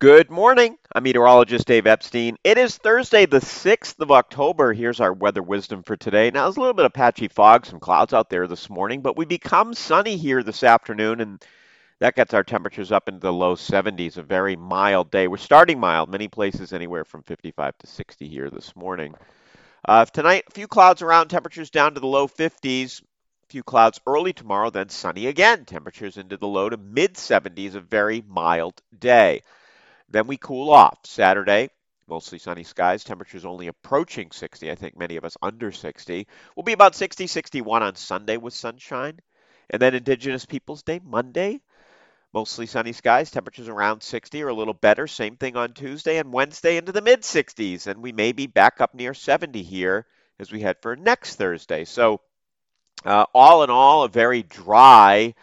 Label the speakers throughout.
Speaker 1: Good morning. I'm meteorologist Dave Epstein. It is Thursday, the 6th of October. Here's our weather wisdom for today. Now, there's a little bit of patchy fog, some clouds out there this morning, but we become sunny here this afternoon, and that gets our temperatures up into the low 70s. A very mild day. We're starting mild, many places anywhere from 55 to 60 here this morning. Uh, tonight, a few clouds around, temperatures down to the low 50s. A few clouds early tomorrow, then sunny again. Temperatures into the low to mid 70s. A very mild day. Then we cool off. Saturday, mostly sunny skies. Temperatures only approaching 60. I think many of us under 60. We'll be about 60, 61 on Sunday with sunshine. And then Indigenous Peoples Day, Monday. Mostly sunny skies, temperatures around 60 or a little better. Same thing on Tuesday and Wednesday into the mid 60s. And we may be back up near 70 here as we head for next Thursday. So, uh, all in all, a very dry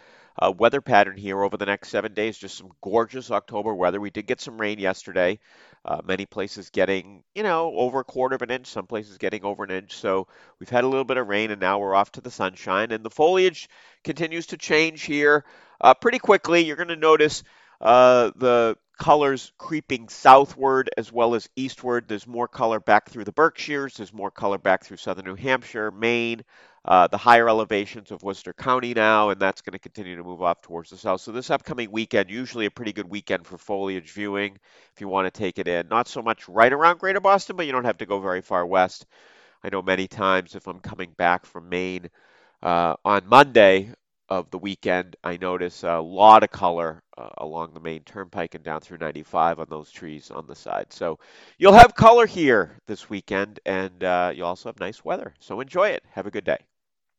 Speaker 1: uh, weather pattern here over the next seven days. Just some gorgeous October weather. We did get some rain yesterday. Uh, many places getting, you know, over a quarter of an inch, some places getting over an inch. So we've had a little bit of rain and now we're off to the sunshine. And the foliage continues to change here uh, pretty quickly. You're going to notice uh, the colors creeping southward as well as eastward. There's more color back through the Berkshires, there's more color back through southern New Hampshire, Maine, uh, the higher elevations of Worcester County now, and that's going to continue to move off towards the south. So this upcoming weekend, usually a pretty good weekend for foliage viewing if you want to take it in. Not so much right around Greater Boston, but you don't have to go very far west. I know many times if I'm coming back from Maine uh, on Monday, of the weekend, I notice a lot of color uh, along the Maine turnpike and down through 95 on those trees on the side. So you'll have color here this weekend, and uh, you'll also have nice weather. So enjoy it. Have a good day.